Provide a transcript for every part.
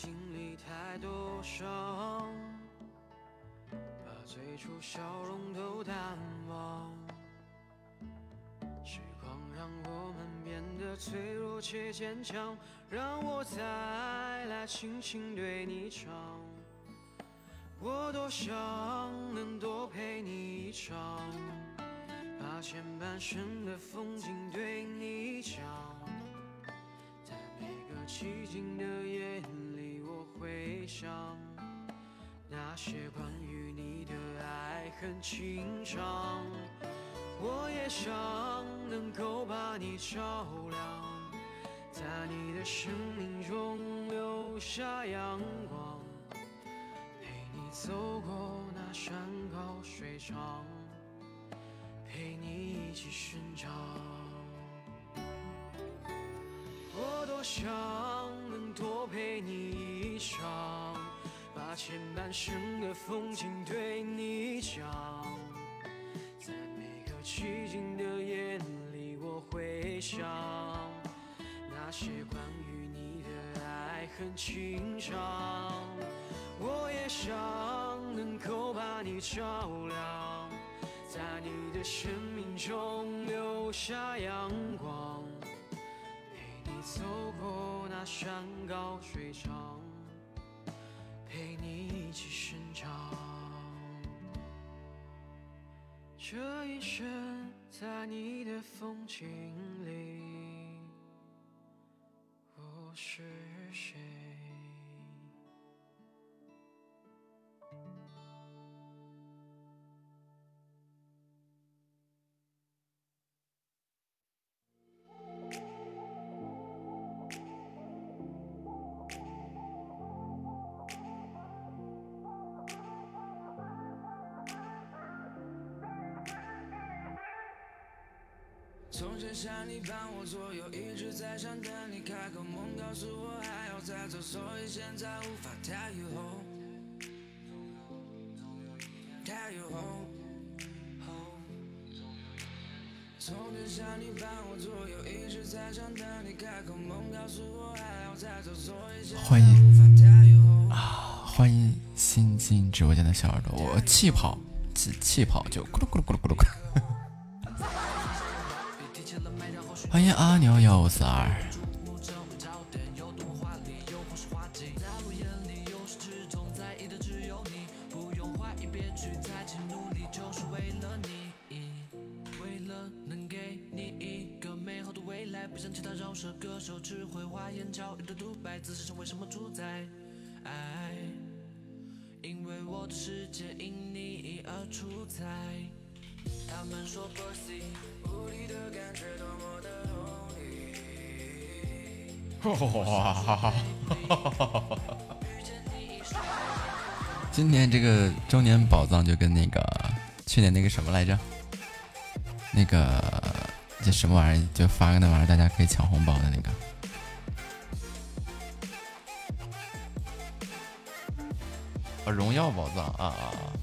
经历太多伤，把最初笑容都淡忘。时光让我们变得脆弱且坚强，让我再来轻轻对你唱。我多想能多陪你一场，把前半生的风景对你讲。在每个寂静的夜，想那些关于你的爱恨情长。我也想能够把你照亮，在你的生命中留下阳光，陪你走过那山高水长，陪你一起生长。我多想能多陪你一一场，把前半生的风景对你讲。在每个寂静的夜里，我会想那些关于你的爱恨情长。我也想能够把你照亮，在你的生命中留下阳光。陪你走过那山高水长，陪你一起生长。这一生在你的风景里，我是谁？从前像你伴我左右，一直在想等你开口，梦告诉我还要再走，所以现在无法 tell you home。tell you home。从前像你伴我左右，一直在想等你开口，梦告诉我还要再走，所以现在欢迎无法。啊！欢迎新进直播间的小耳朵，我气泡气气泡就咕噜咕噜咕噜咕噜咕噜。欢迎阿牛幺五四二，周年宝藏就跟那个去年那个什么来着，那个这什么玩意儿，就发个那玩意儿，大家可以抢红包的那个。啊，荣耀宝藏啊啊！啊！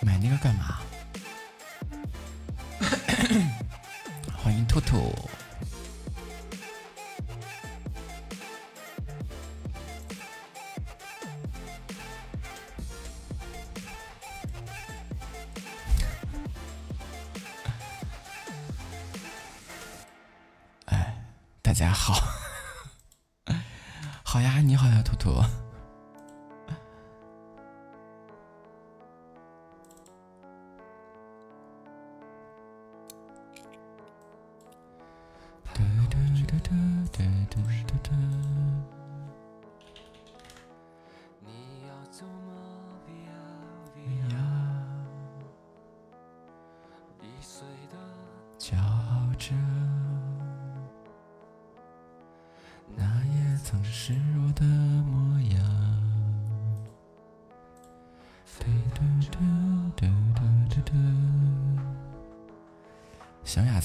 买那个干嘛？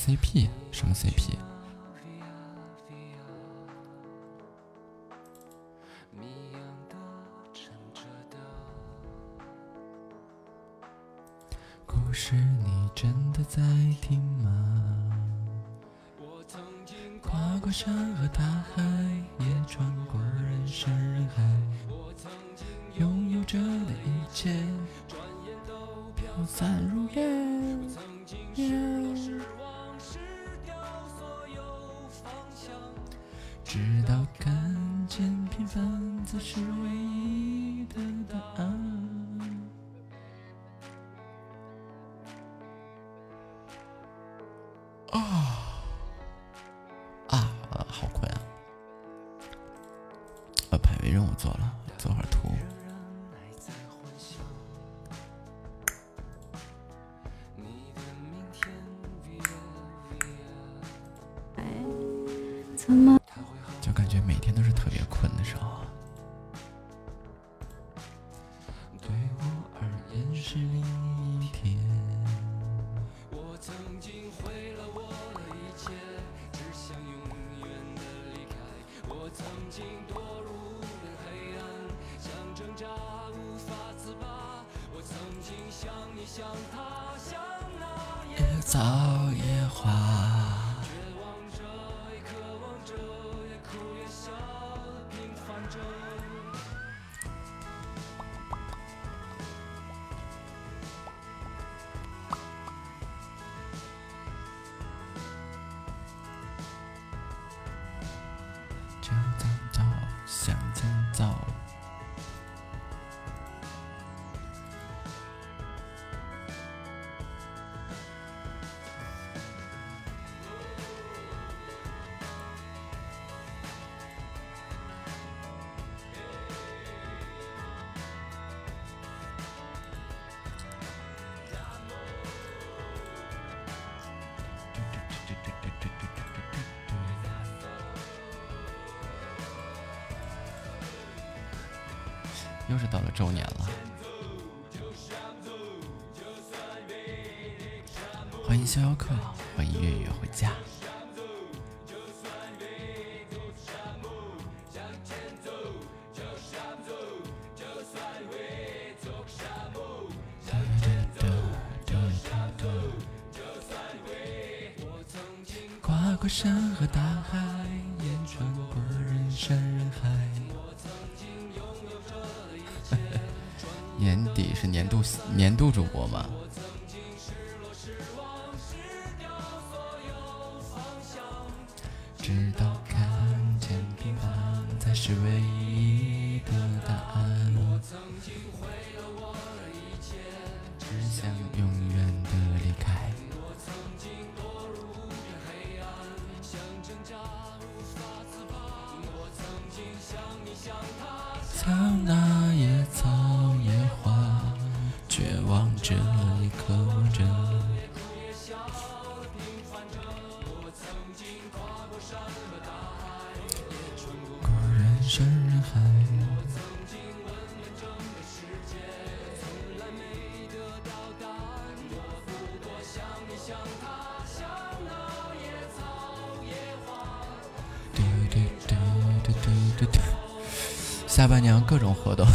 CP 什么 CP？是另一天。我曾经毁了我的一切，只想永远的离开。我曾经堕入了黑暗，想挣扎无法自拔。我曾经像你像他像那野草野花。又是到了周年了，欢迎逍遥客，欢迎月月回家。跨过山和大海，年度主播吗？直到看见平凡才是唯山人海。下半年各种活动。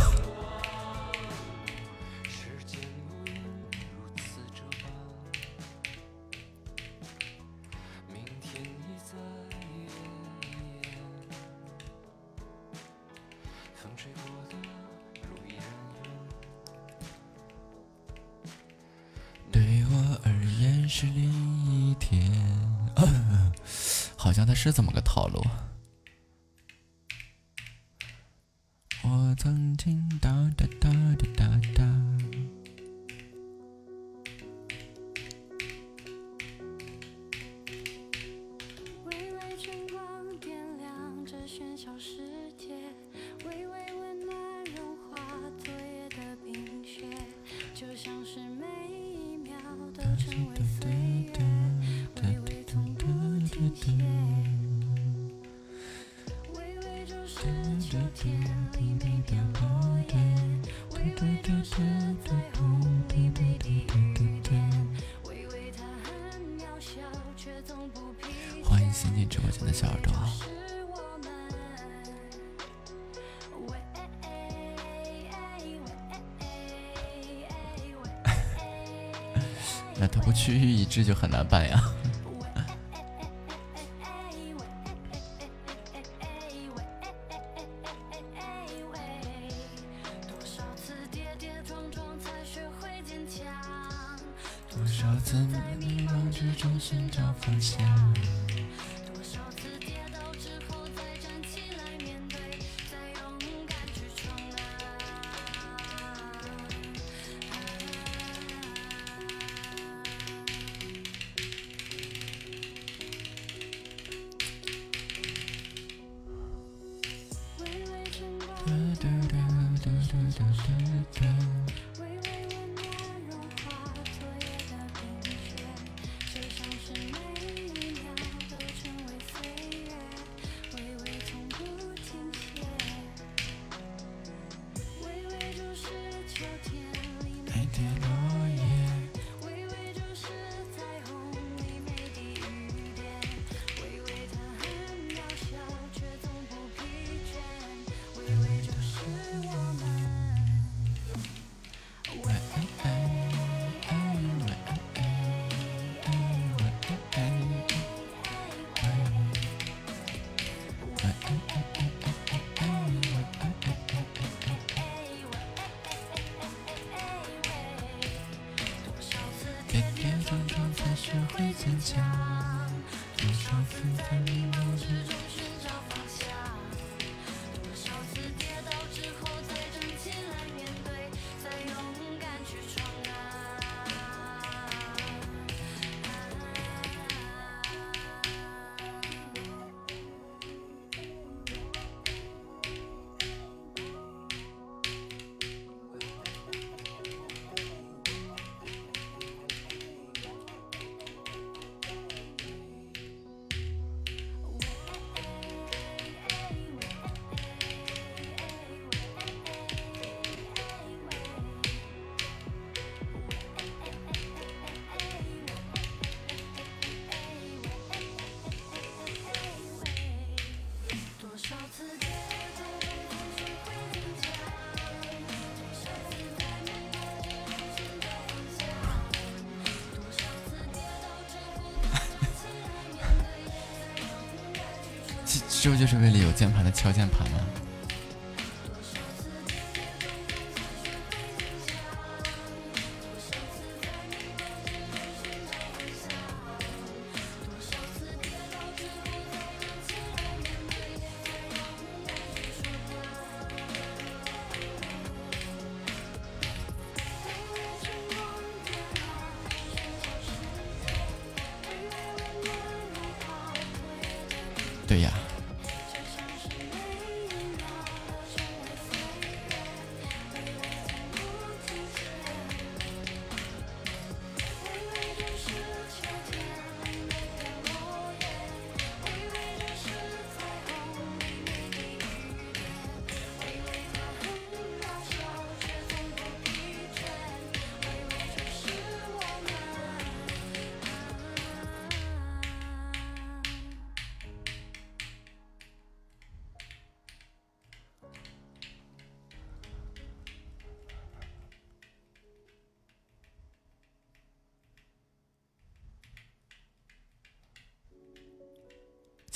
这不就是为了有键盘的敲键盘吗？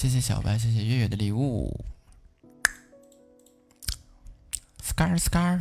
谢谢小白，谢谢月月的礼物。scar scar。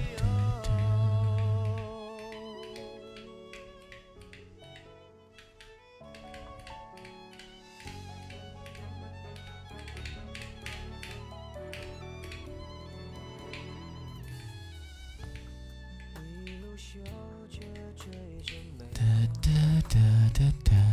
哎，那多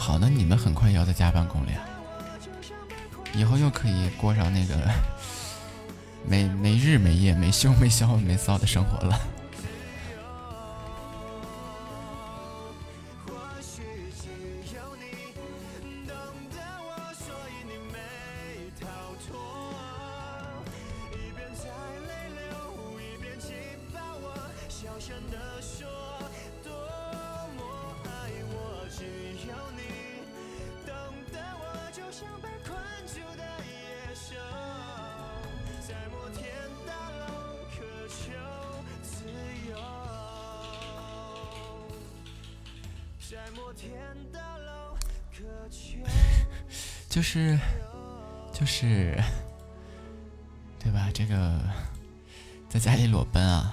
好！那你们很快也要在加班工了呀，以后又可以过上那个没没日没夜、没休没消没骚的生活了。吧？这个在家里裸奔啊。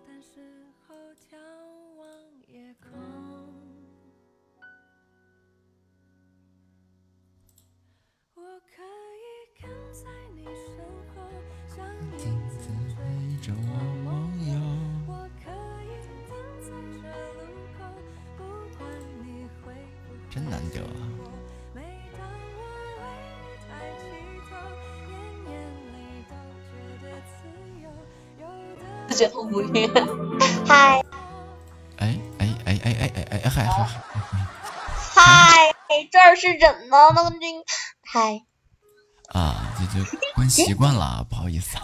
时候眺望夜空。觉痛不欲。嗨，哎哎哎哎哎哎哎嗨嗨嗨，这儿是人呢，那个你嗨。啊，这就关习惯了，不好意思啊。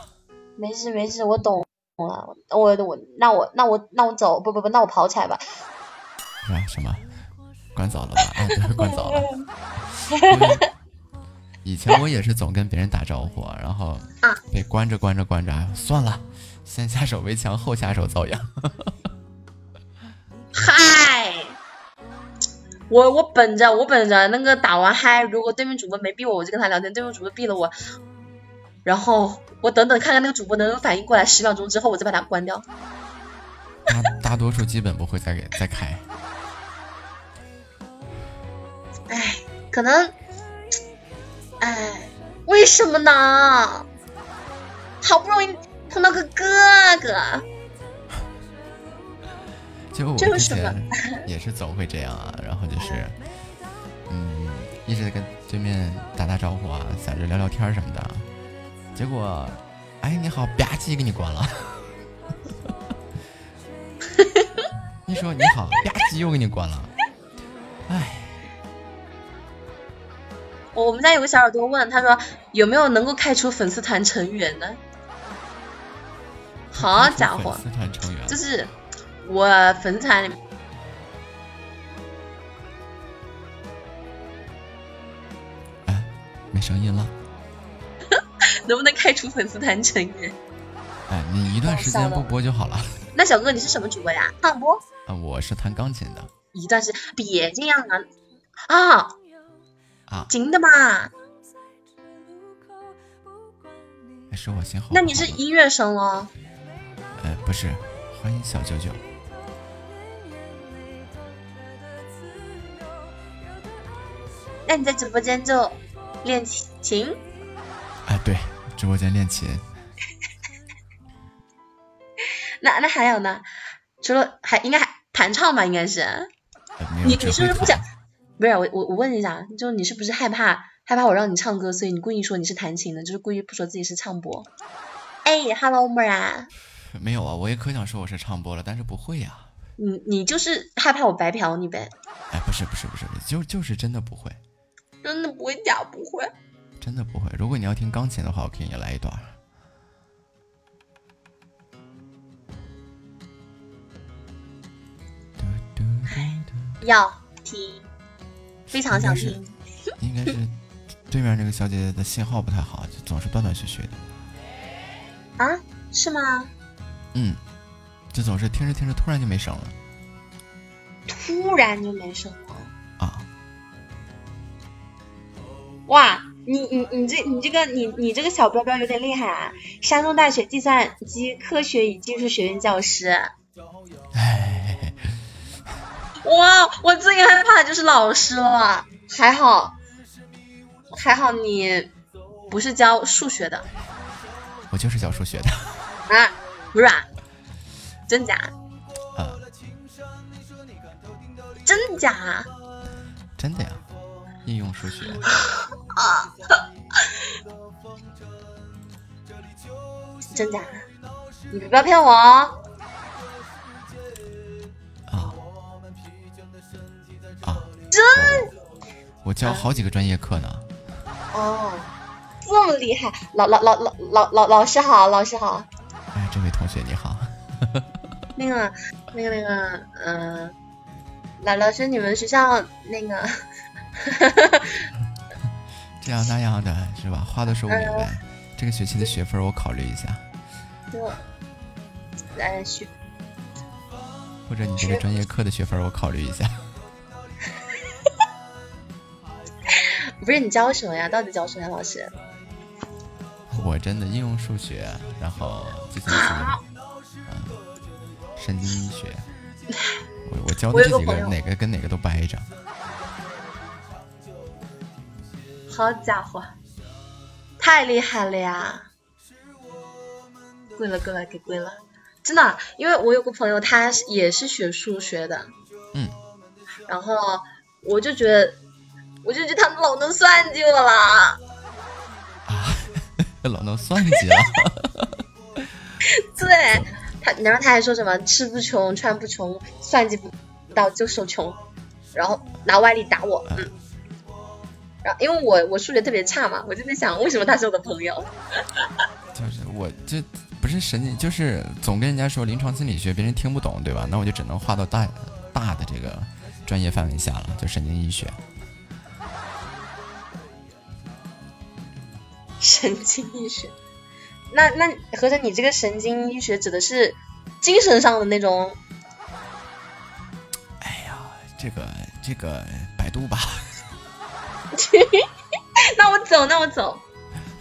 没事没事，我懂了。我我那我那我那我走，不不不，那我跑起来吧。啊什么？关早了吧？啊，对，关早了。以前我也是总跟别人打招呼，然后被关着关着关着，算了，先下手为强，后下手遭殃。嗨，我我本着我本着那个打完嗨，如果对面主播没逼我，我就跟他聊天；对面主播毙了我，然后我等等看看那个主播能不能反应过来，十秒钟之后我再把他关掉。大大多数基本不会再给再开。哎，可能，哎，为什么呢？好不容易碰到个哥哥，就我之前 也是总会这样啊，然后就是，嗯，一直在跟对面打打招呼啊，想着聊聊天什么的，结果，哎，你好，吧唧给你关了。一说你好，吧唧又给你关了，哎。我们家有个小耳朵问，他说有没有能够开除粉丝团成员的？好家伙，粉丝团成员就是我粉丝团里面，哎，没声音了，能不能开除粉丝团成员？哎，你一段时间不播就好了。那小哥你是什么主播呀？唱播？啊，我是弹钢琴的。一段时别这样啊啊！啊，真的吗？还是我先好。那你是音乐生喽？呃，不是，欢迎小九九。那你在直播间就练琴？哎，对，直播间练琴。那那还有呢？除了还应该还弹唱吧？应该是。你你是不是不想？不是我我我问一下，就你是不是害怕害怕我让你唱歌，所以你故意说你是弹琴的，就是故意不说自己是唱播。哎，Hello，妹儿啊。没有啊，我也可想说我是唱播了，但是不会呀。你你就是害怕我白嫖你呗？哎，不是不是不是，就就是真的不会。真的不会假不会。真的不会。如果你要听钢琴的话，我给你来一段。要听。非常想听，应该是对面那个小姐姐的信号不太好，就总是断断续续的。啊？是吗？嗯，就总是听着听着突然就没声了。突然就没声了？啊！哇，你你你这你这个你你这个小标标有点厉害啊！山东大学计算机科学与技术学院教师。哎。哇，我最害怕的就是老师了，还好，还好你不是教数学的，我就是教数学的啊，不是啊，真假？啊，真假？真的呀，应用数学啊，真假？你不要骗我哦。真，我教好几个专业课呢。哦，这么厉害！老老老老老老老师好，老师好。哎，这位同学你好。那个那个那个，嗯，老老师，你们学校那个，这样那样的是吧？话都说不明白。这个学期的学分我考虑一下。就，呃学，或者你这个专业课的学分我考虑一下。不是你教什么呀？到底教什么呀，老师？我真的应用数学，然后计算机，嗯，神经医学。我我教的这几个哪个跟哪个都掰着。好家伙，太厉害了呀！跪了跪了给跪了，真的，因为我有个朋友，他也是学数学的，嗯，然后我就觉得，我就觉得他老能算计我了，啊，老能算计了，对他，然后他还说什么吃不穷穿不穷，算计不到就手穷，然后拿外力打我，嗯。然后因为我我数学特别差嘛，我就在想为什么他是我的朋友。就是我这不是神经，就是总跟人家说临床心理学，别人听不懂，对吧？那我就只能划到大大的这个专业范围下了，就神经医学。神经医学？那那合着你这个神经医学指的是精神上的那种？哎呀，这个这个百度吧。那我走，那我走。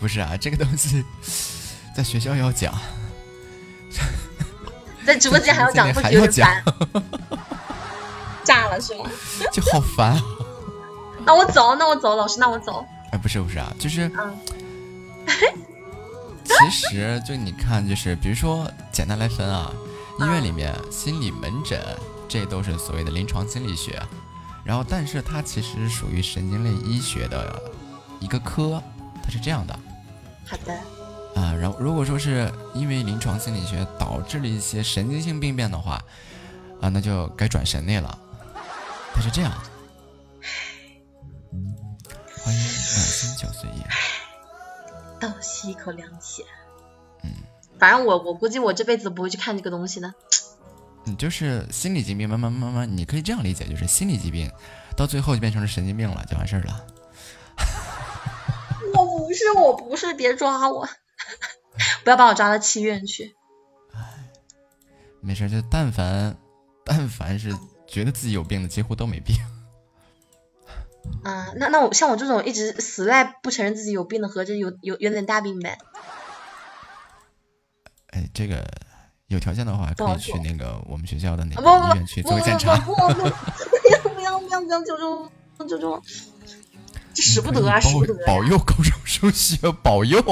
不是啊，这个东西在学校要讲，在直播间还要讲，还要讲，炸了是吗？就好烦。那我走，那我走，老师，那我走。哎，不是不是啊，就是，其实就你看，就是比如说简单来分啊，医院里面心理门诊，这都是所谓的临床心理学。然后，但是它其实属于神经类医学的一个科，它是这样的。好的。啊，然后如果说是因为临床心理学导致了一些神经性病变的话，啊，那就该转神内了。它是这样。欢迎暖心九岁叶。倒吸一口凉气。嗯。反正我我估计我这辈子不会去看这个东西的。你就是心理疾病，慢慢慢慢，你可以这样理解，就是心理疾病，到最后就变成了神经病了，就完事儿了。我不是，我不是，别抓我，不要把我抓到七院去。哎，没事，就但凡但凡是觉得自己有病的，几乎都没病。啊，那那我像我这种一直死赖不承认自己有病的，合着有有有点大病呗？哎，这个。有条件的话，可以去那个我们学校的那个医院去做个检查。不不不不不不要不要不要求求求求！使不得啊，使不得！保佑高中升学，保佑！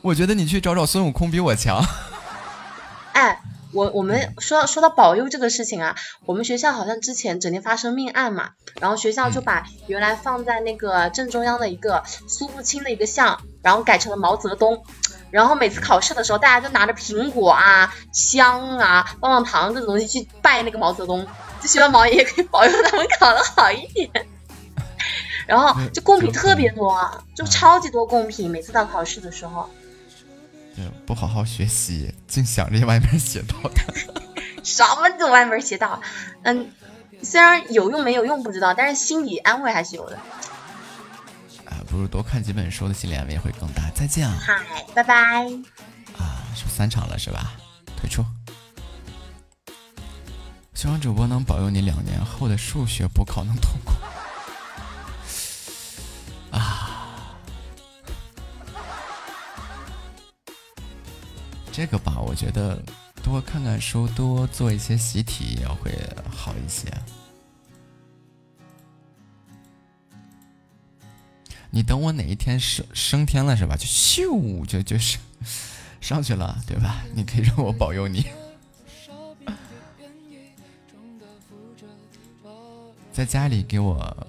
我觉得你去找找孙悟空比我强。哎，我我们说说到保佑这个事情啊，我们学校好像之前整天发生命案嘛，然后学校就把原来放在那个正中央的一个苏步青的一个像，然后改成了毛泽东。然后每次考试的时候，大家就拿着苹果啊、香啊、棒棒糖这种东西去拜那个毛泽东，就希望毛爷爷可以保佑他们考得好一点。然后就贡品特别多，就超级多贡品，每次到考试的时候。对，不好好学习，净想着歪门邪道的。什么叫歪门邪道？嗯，虽然有用没有用不知道，但是心理安慰还是有的。啊不如多看几本书的心理安慰会更大。再见啊！嗨，拜拜。啊，说三场了是吧？退出。希望主播能保佑你两年后的数学补考能通过。这个吧，我觉得多看看书，多做一些习题，要会好一些。你等我哪一天升升天了是吧？就咻就就是 上去了，对吧？你可以让我保佑你，在家里给我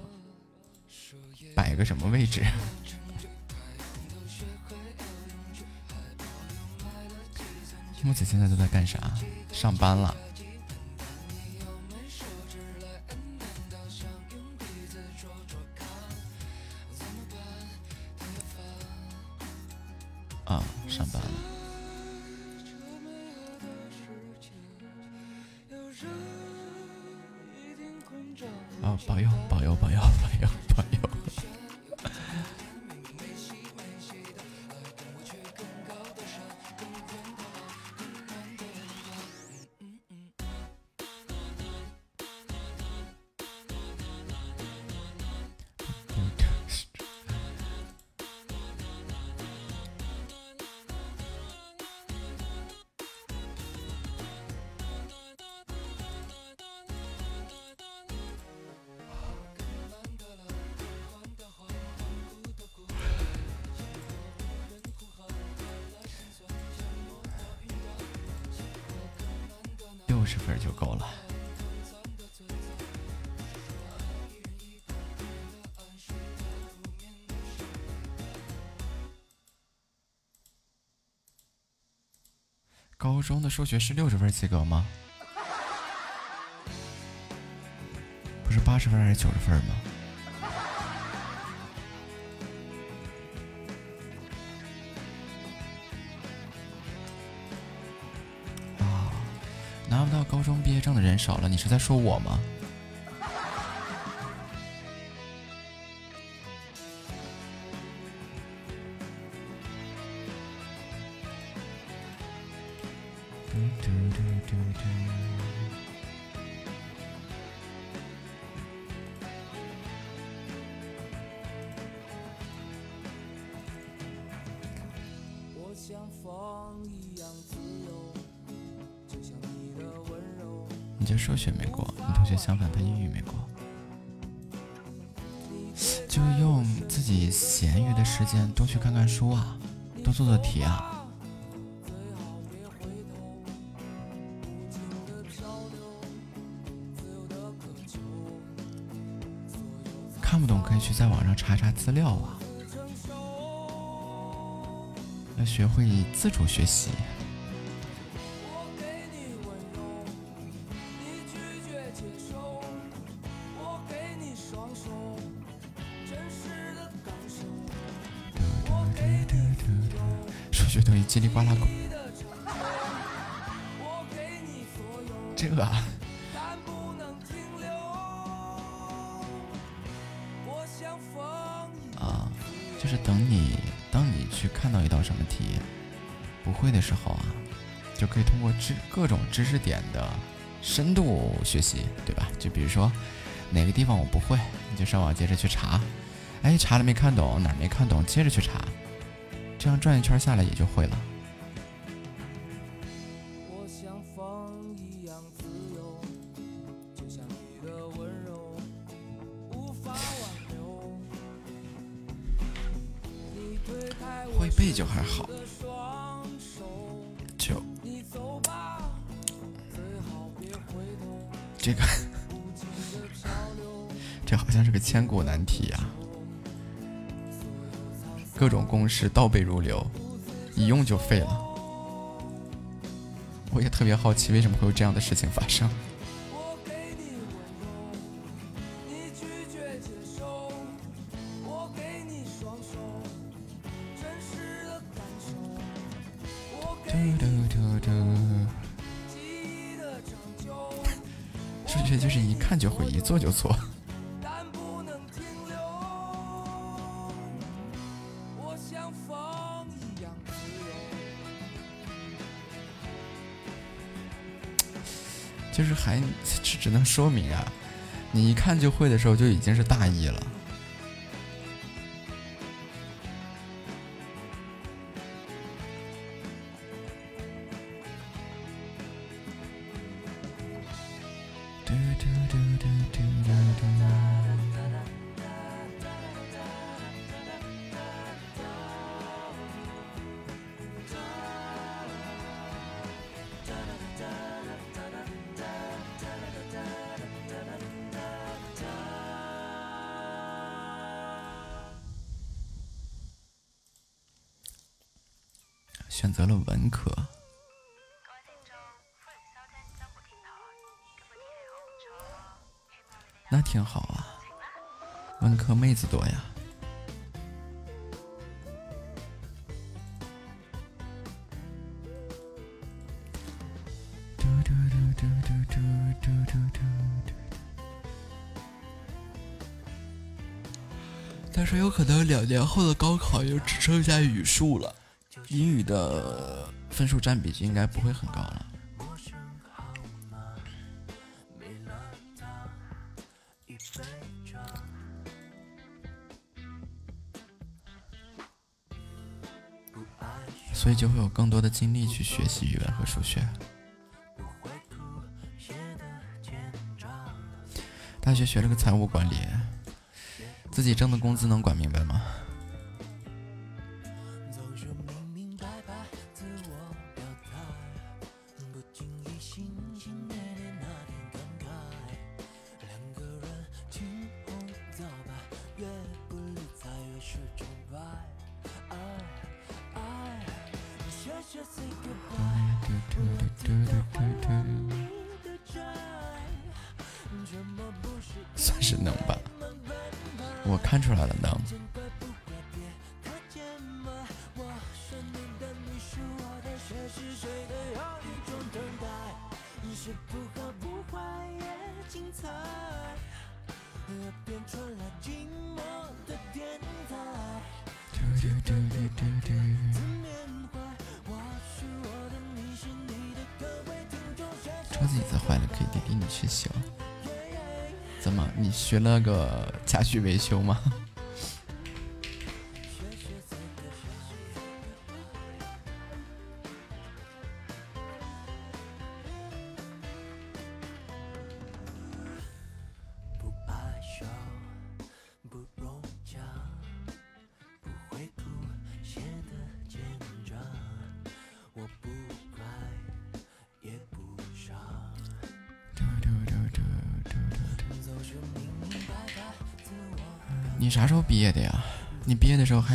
摆个什么位置？木子现在都在干啥？上班了。啊，上班了。哦，保佑，保佑，保佑，保佑，保佑。的数学是六十分及格吗？不是八十分还是九十分吗？啊，拿不到高中毕业证的人少了，你是在说我吗？去看看书啊，多做做题啊。看不懂可以去在网上查查资料啊，要学会自主学习。知各种知识点的深度学习，对吧？就比如说哪个地方我不会，你就上网接着去查，哎，查了没看懂，哪儿没看懂，接着去查，这样转一圈下来也就会了。是倒背如流，一用就废了。我也特别好奇，为什么会有这样的事情发生？说明啊，你一看就会的时候就已经是大意了。两年后的高考又只剩下语数了。英语的分数占比就应该不会很高了，所以就会有更多的精力去学习语文和数学。大学学了个财务管理，自己挣的工资能管明白吗？算是能吧。我看出来了呢。桌子椅子坏了，可以弟弟你去修。怎么？你学了个家具维修吗？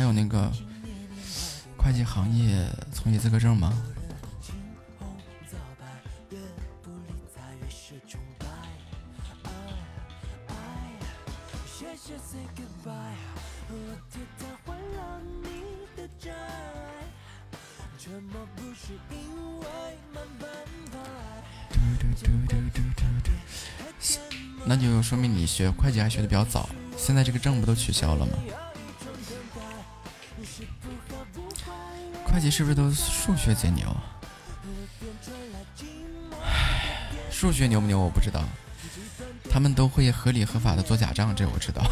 还有那个会计行业从业资格证吗？那就说明你学会计还学的比较早。现在这个证不都取消了吗？会计是不是都数学贼牛？数学牛不牛我不知道，他们都会合理合法的做假账，这我知道。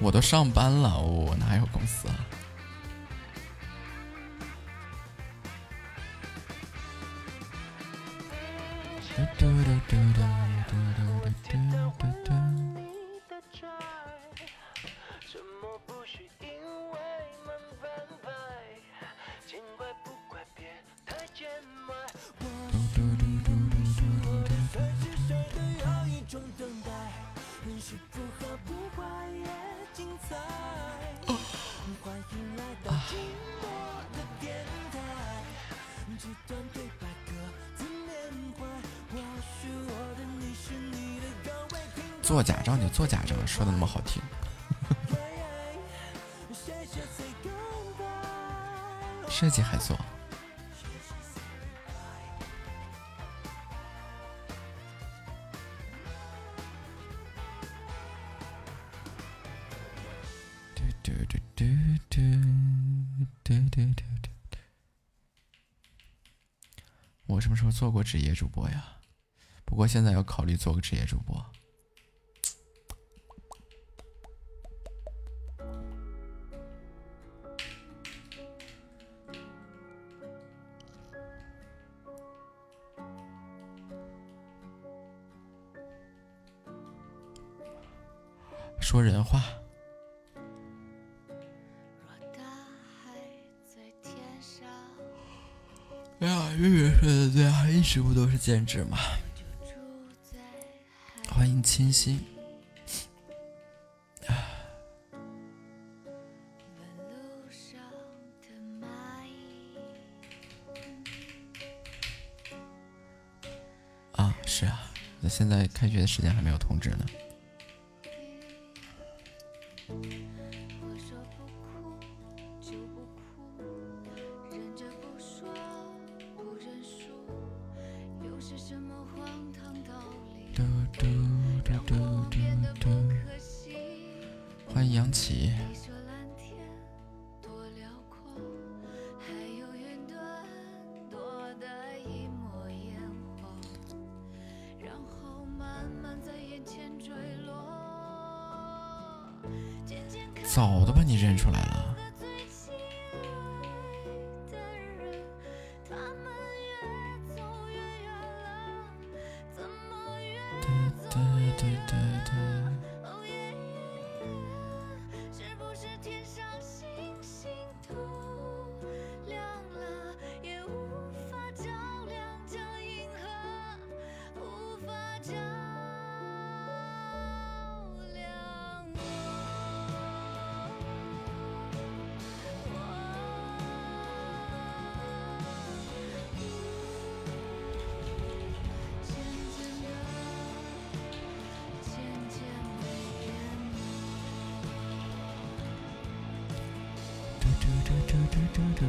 我都上班了，我哪有做假账就做假账，说的那么好听，设计还做。我什么时候做过职业主播呀？不过现在要考虑做个职业主播。这，不都是兼职吗？欢迎清新。啊，是啊，那现在开学的时间还没有通知呢。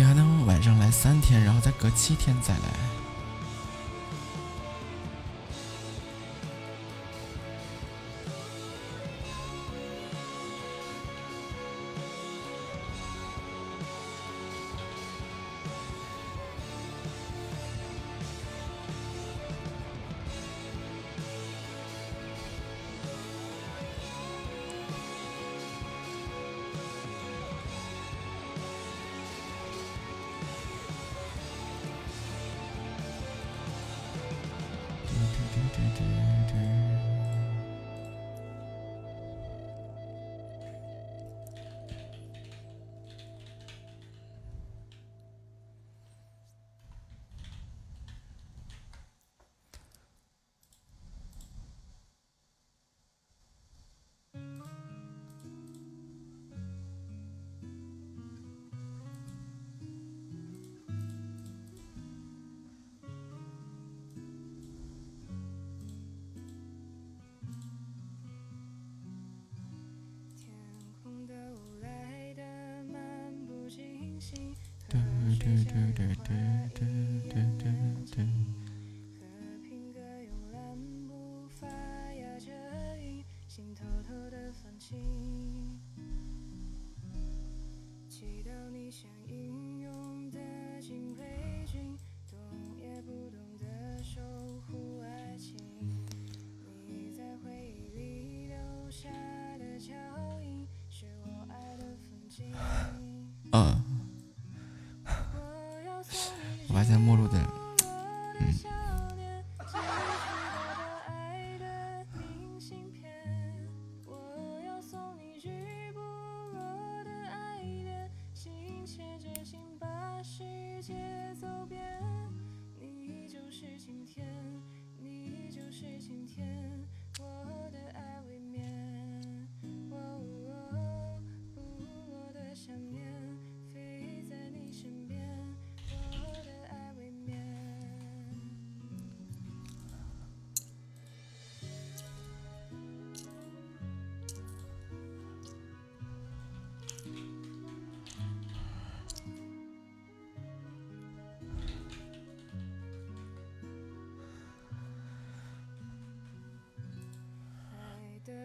你还能晚上来三天，然后再隔七天再来。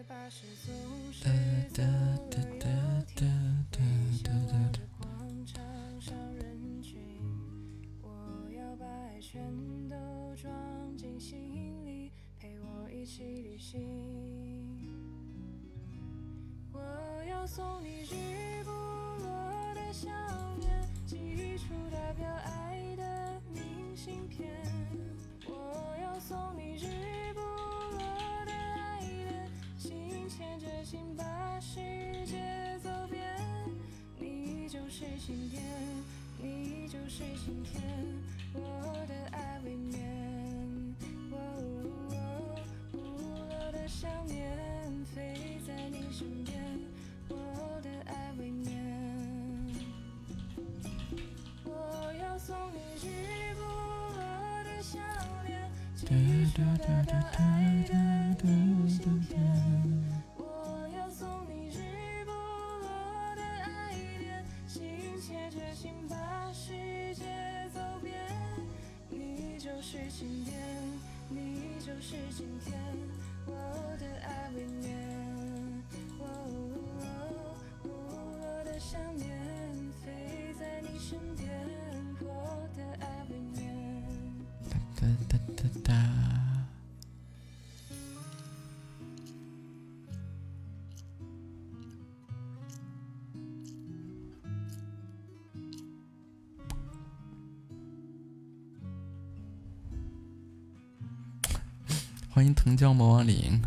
巴士总是停在热闹的广场上，人群。我要把爱全都装进心里，陪我一起旅行。我要送你日不落的想念，寄出代表爱的明信片。心里，陪我一起旅行。我要送你日不落。晴天，你就是晴天，我的爱未眠。无落的想念，飞在你身边，我的爱未眠。我要送你日不落的项链，寄说的大爱的明信片。欢迎藤椒魔王林。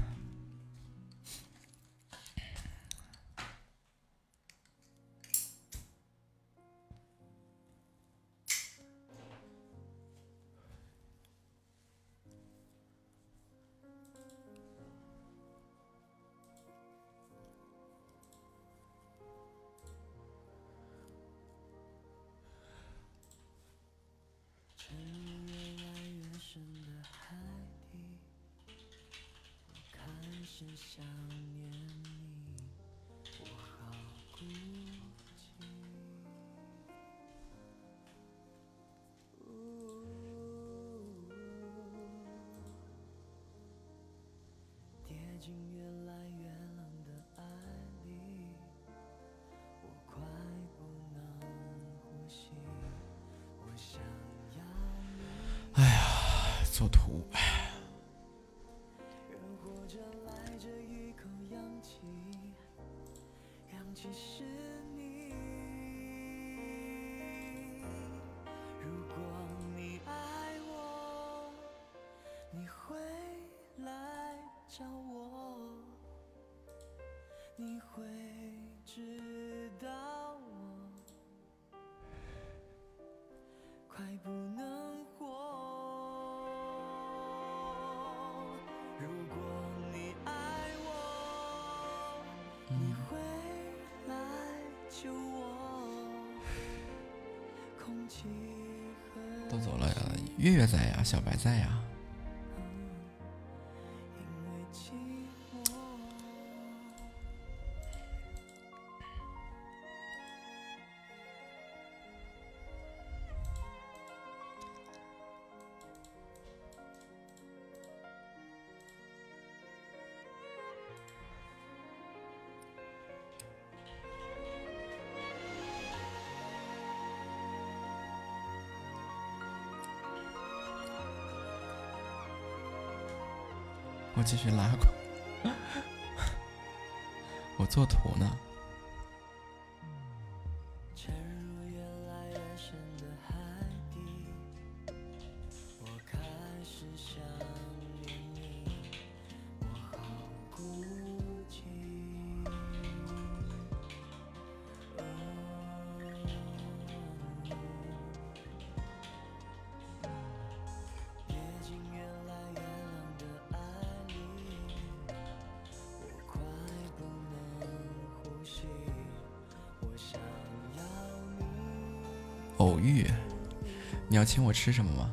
想念。你，我好孤寂。跌进越来越冷的爱里，我快不能呼吸，我想要你。做图，是你。如果你爱我，你会来找我，你会都走了，月月在呀，小白在呀。继续拉，偶遇，你要请我吃什么吗？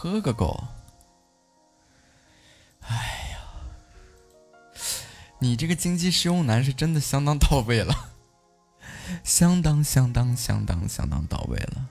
喝个够。哎呀你这个经济适用男是真的相当到位了。相当相当相当相当到位了。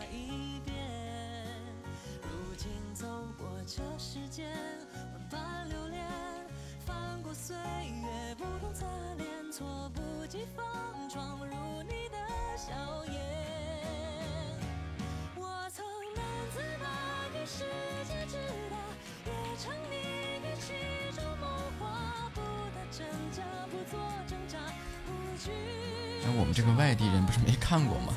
这个外地人不是没看过吗？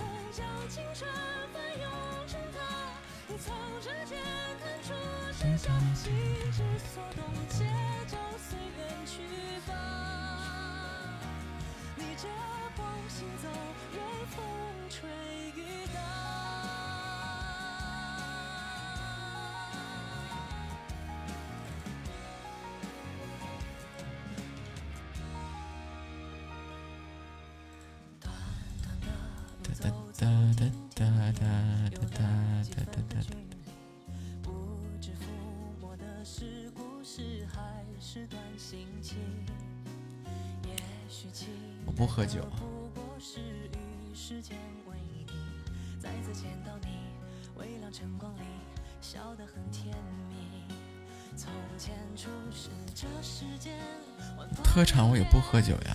喝茶我也不喝酒呀。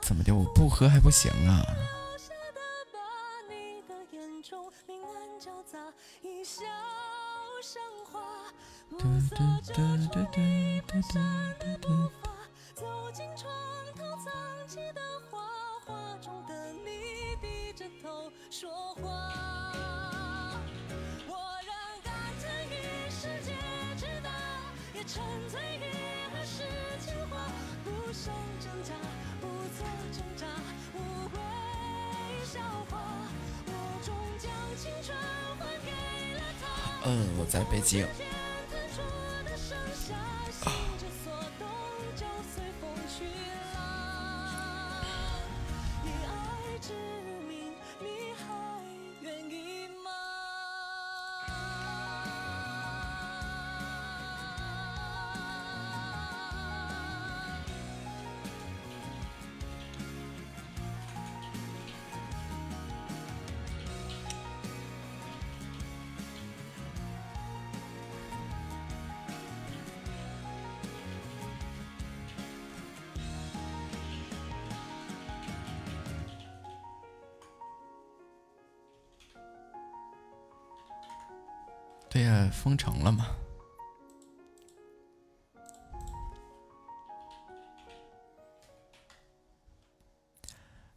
怎么的？我不喝还不行啊。节。封城了嘛。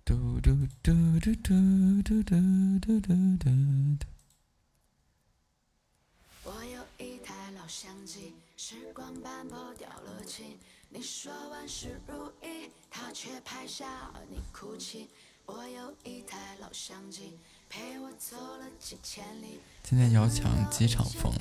嘟嘟嘟嘟嘟嘟嘟嘟嘟嘟。我有一台老相机，时光斑驳掉了漆。你说万事如意，它却拍下你哭泣。我有一台老相机，陪我走了几千里。今天要抢机场封了，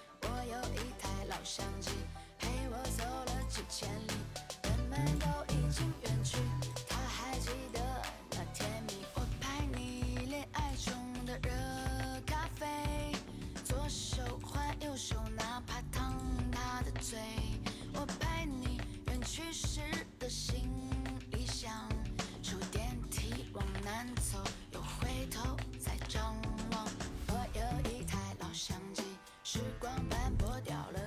我有一台老相机，陪我走了几千里，人们都已经远去。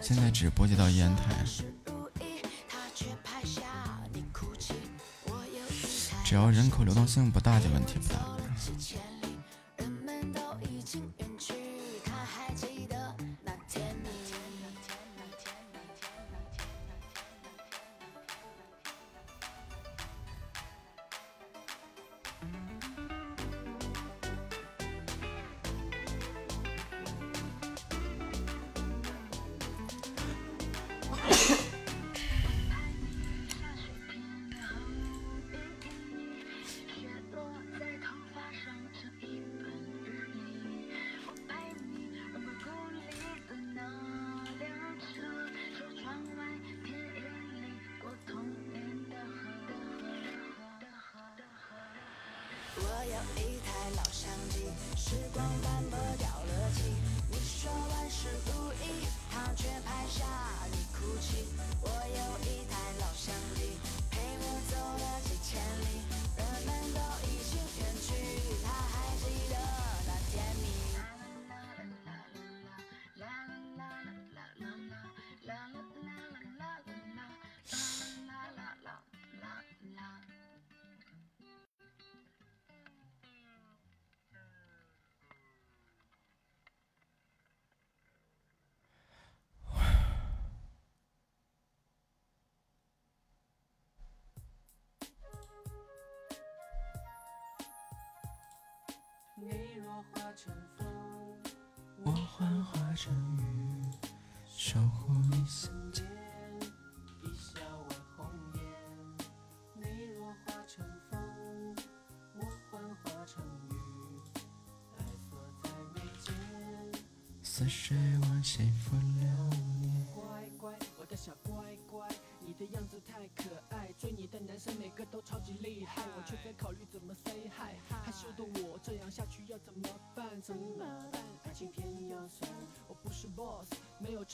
现在只波及到烟台。只要人口流动性不大，就问题不大。我幻化成雨，守护你心间。一笑为红颜。你若化成风，我幻化成雨，爱锁在眉间。似水往昔浮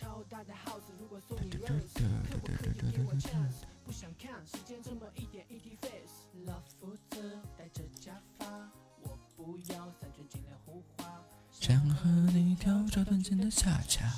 超大的 house。如果送你 rose，可不可以给我 chance？不想看时间这么一点一滴 face。Love 负责戴着假发，我不要三寸金莲胡花。想和你跳着短裙的恰恰。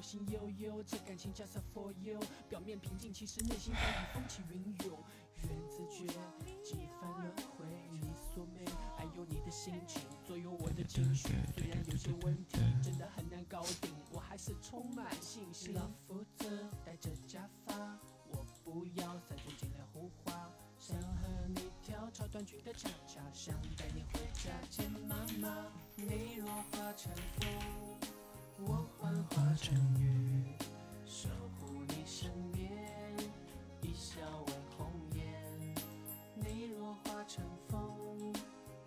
我心悠悠，这感情 just for you。表面平静，其实内心早已风起云涌。缘字诀，几番轮回，你所美，还有你的心情左右我的情绪。虽然有些问题真的很难搞定，我还是充满信心。老夫子戴着假发，我不要三寸金莲胡花。想和你跳超短裙的恰恰，想带你回家见妈妈。你若化成风，我幻化成雨守护你身边一笑为红颜你若化成风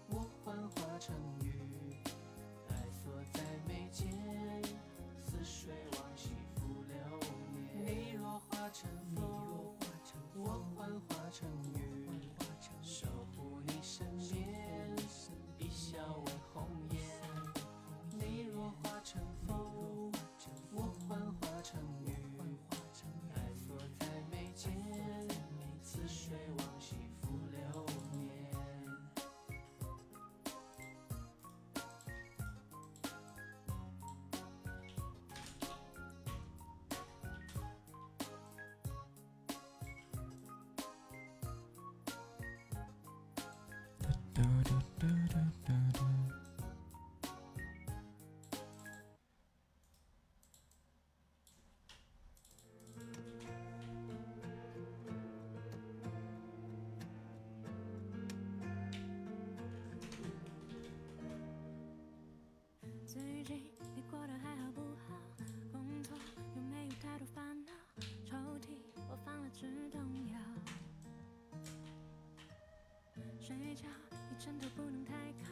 我幻化成雨爱锁在眉间似水往昔浮流年你若化成风我幻化成雨最近你过得还好不好？工作有没有太多烦恼？抽屉我放了止痛药睡觉枕头不能太高，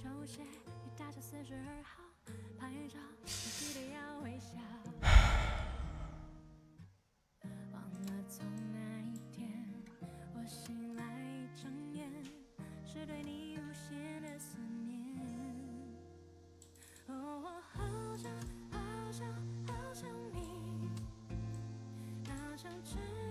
穿舞鞋你大小四十二号，拍照记得要微笑。忘了从哪一天我醒来一睁眼，是对你无限的思念。哦，我好想好想好想你，好想知。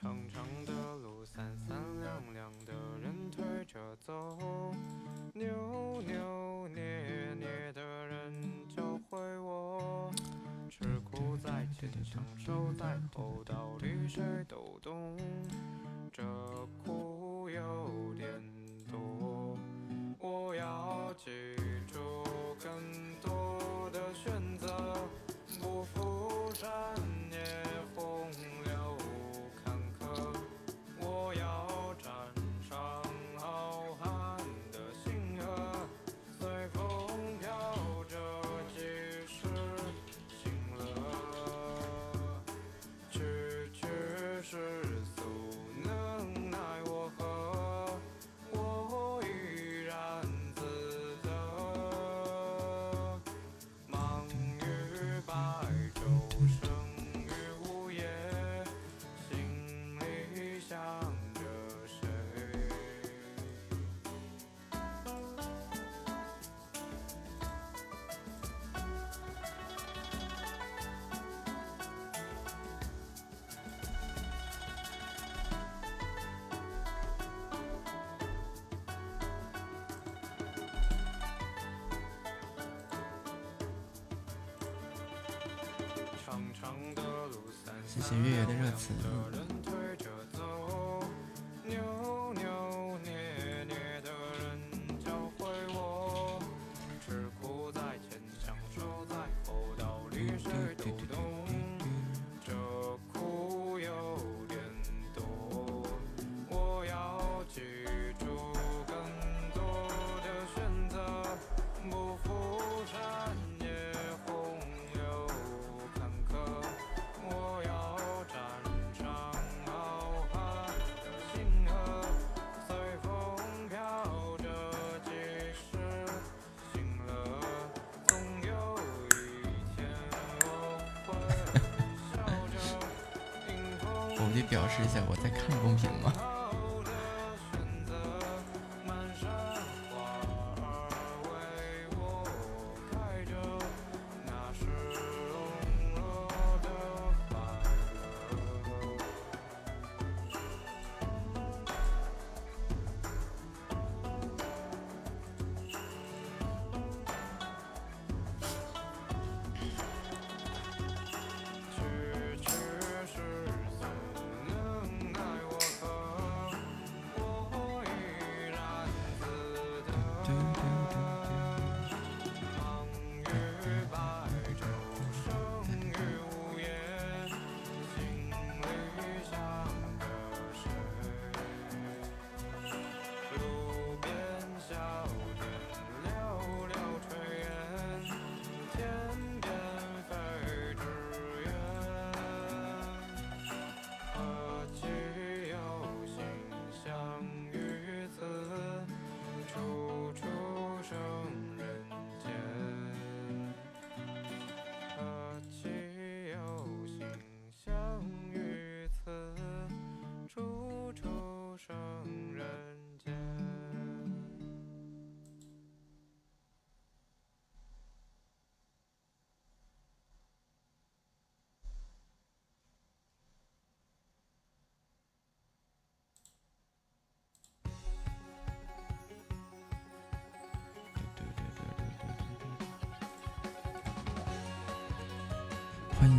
长长的路，三三两两的人推着走，扭扭捏捏的人教会我吃苦在前，享受在后，道理谁都懂。谢谢月月的热词。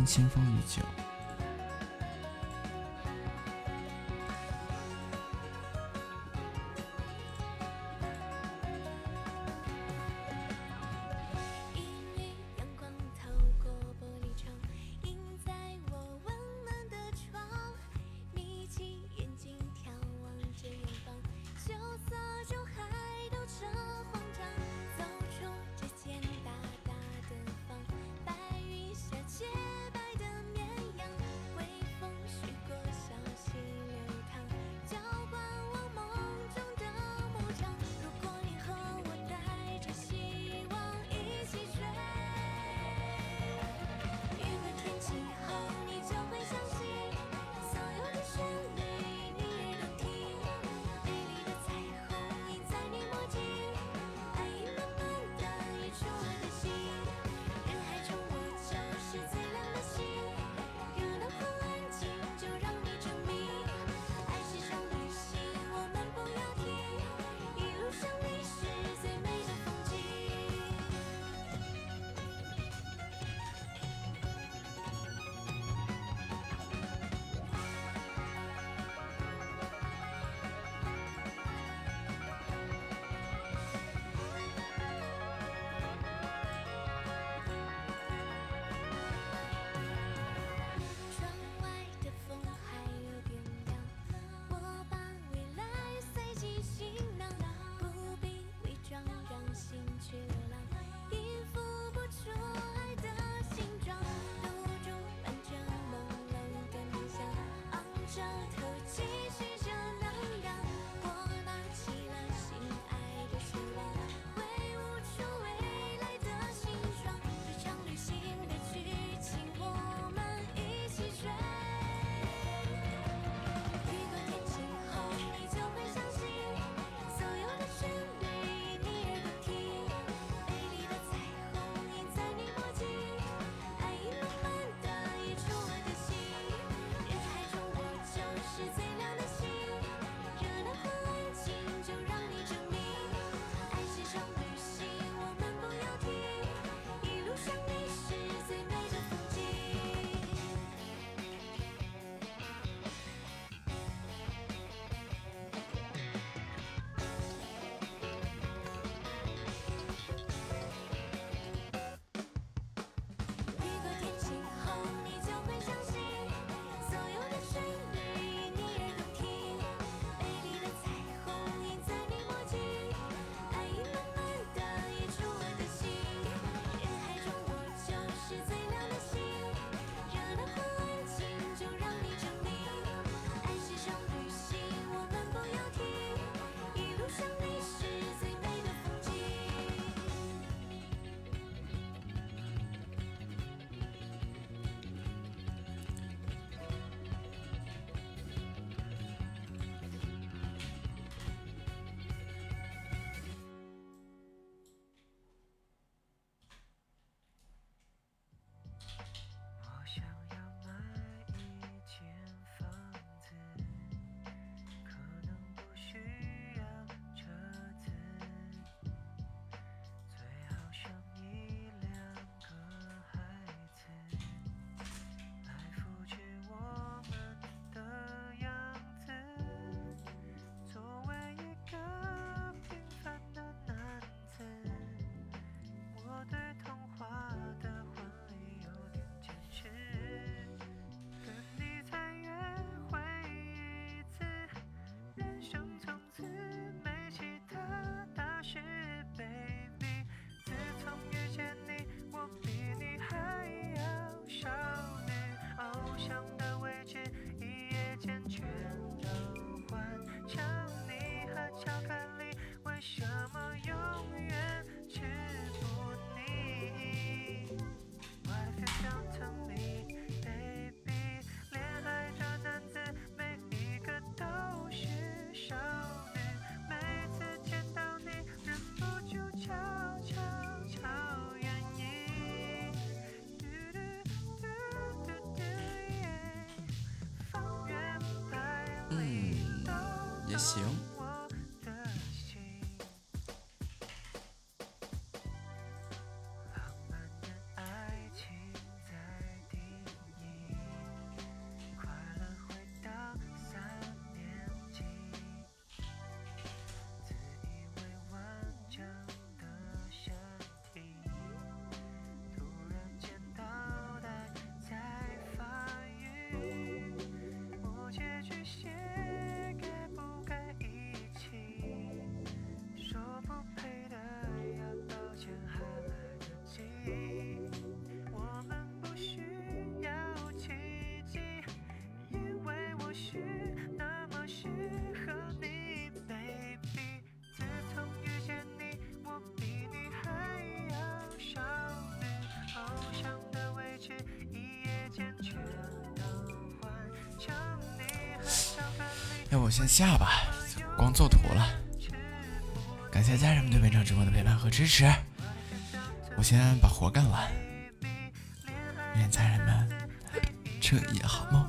清风依旧。也行。那我先下吧，光做图了。感谢家人们对本场直播的陪伴和支持，我先把活干完。愿家人们彻夜好梦，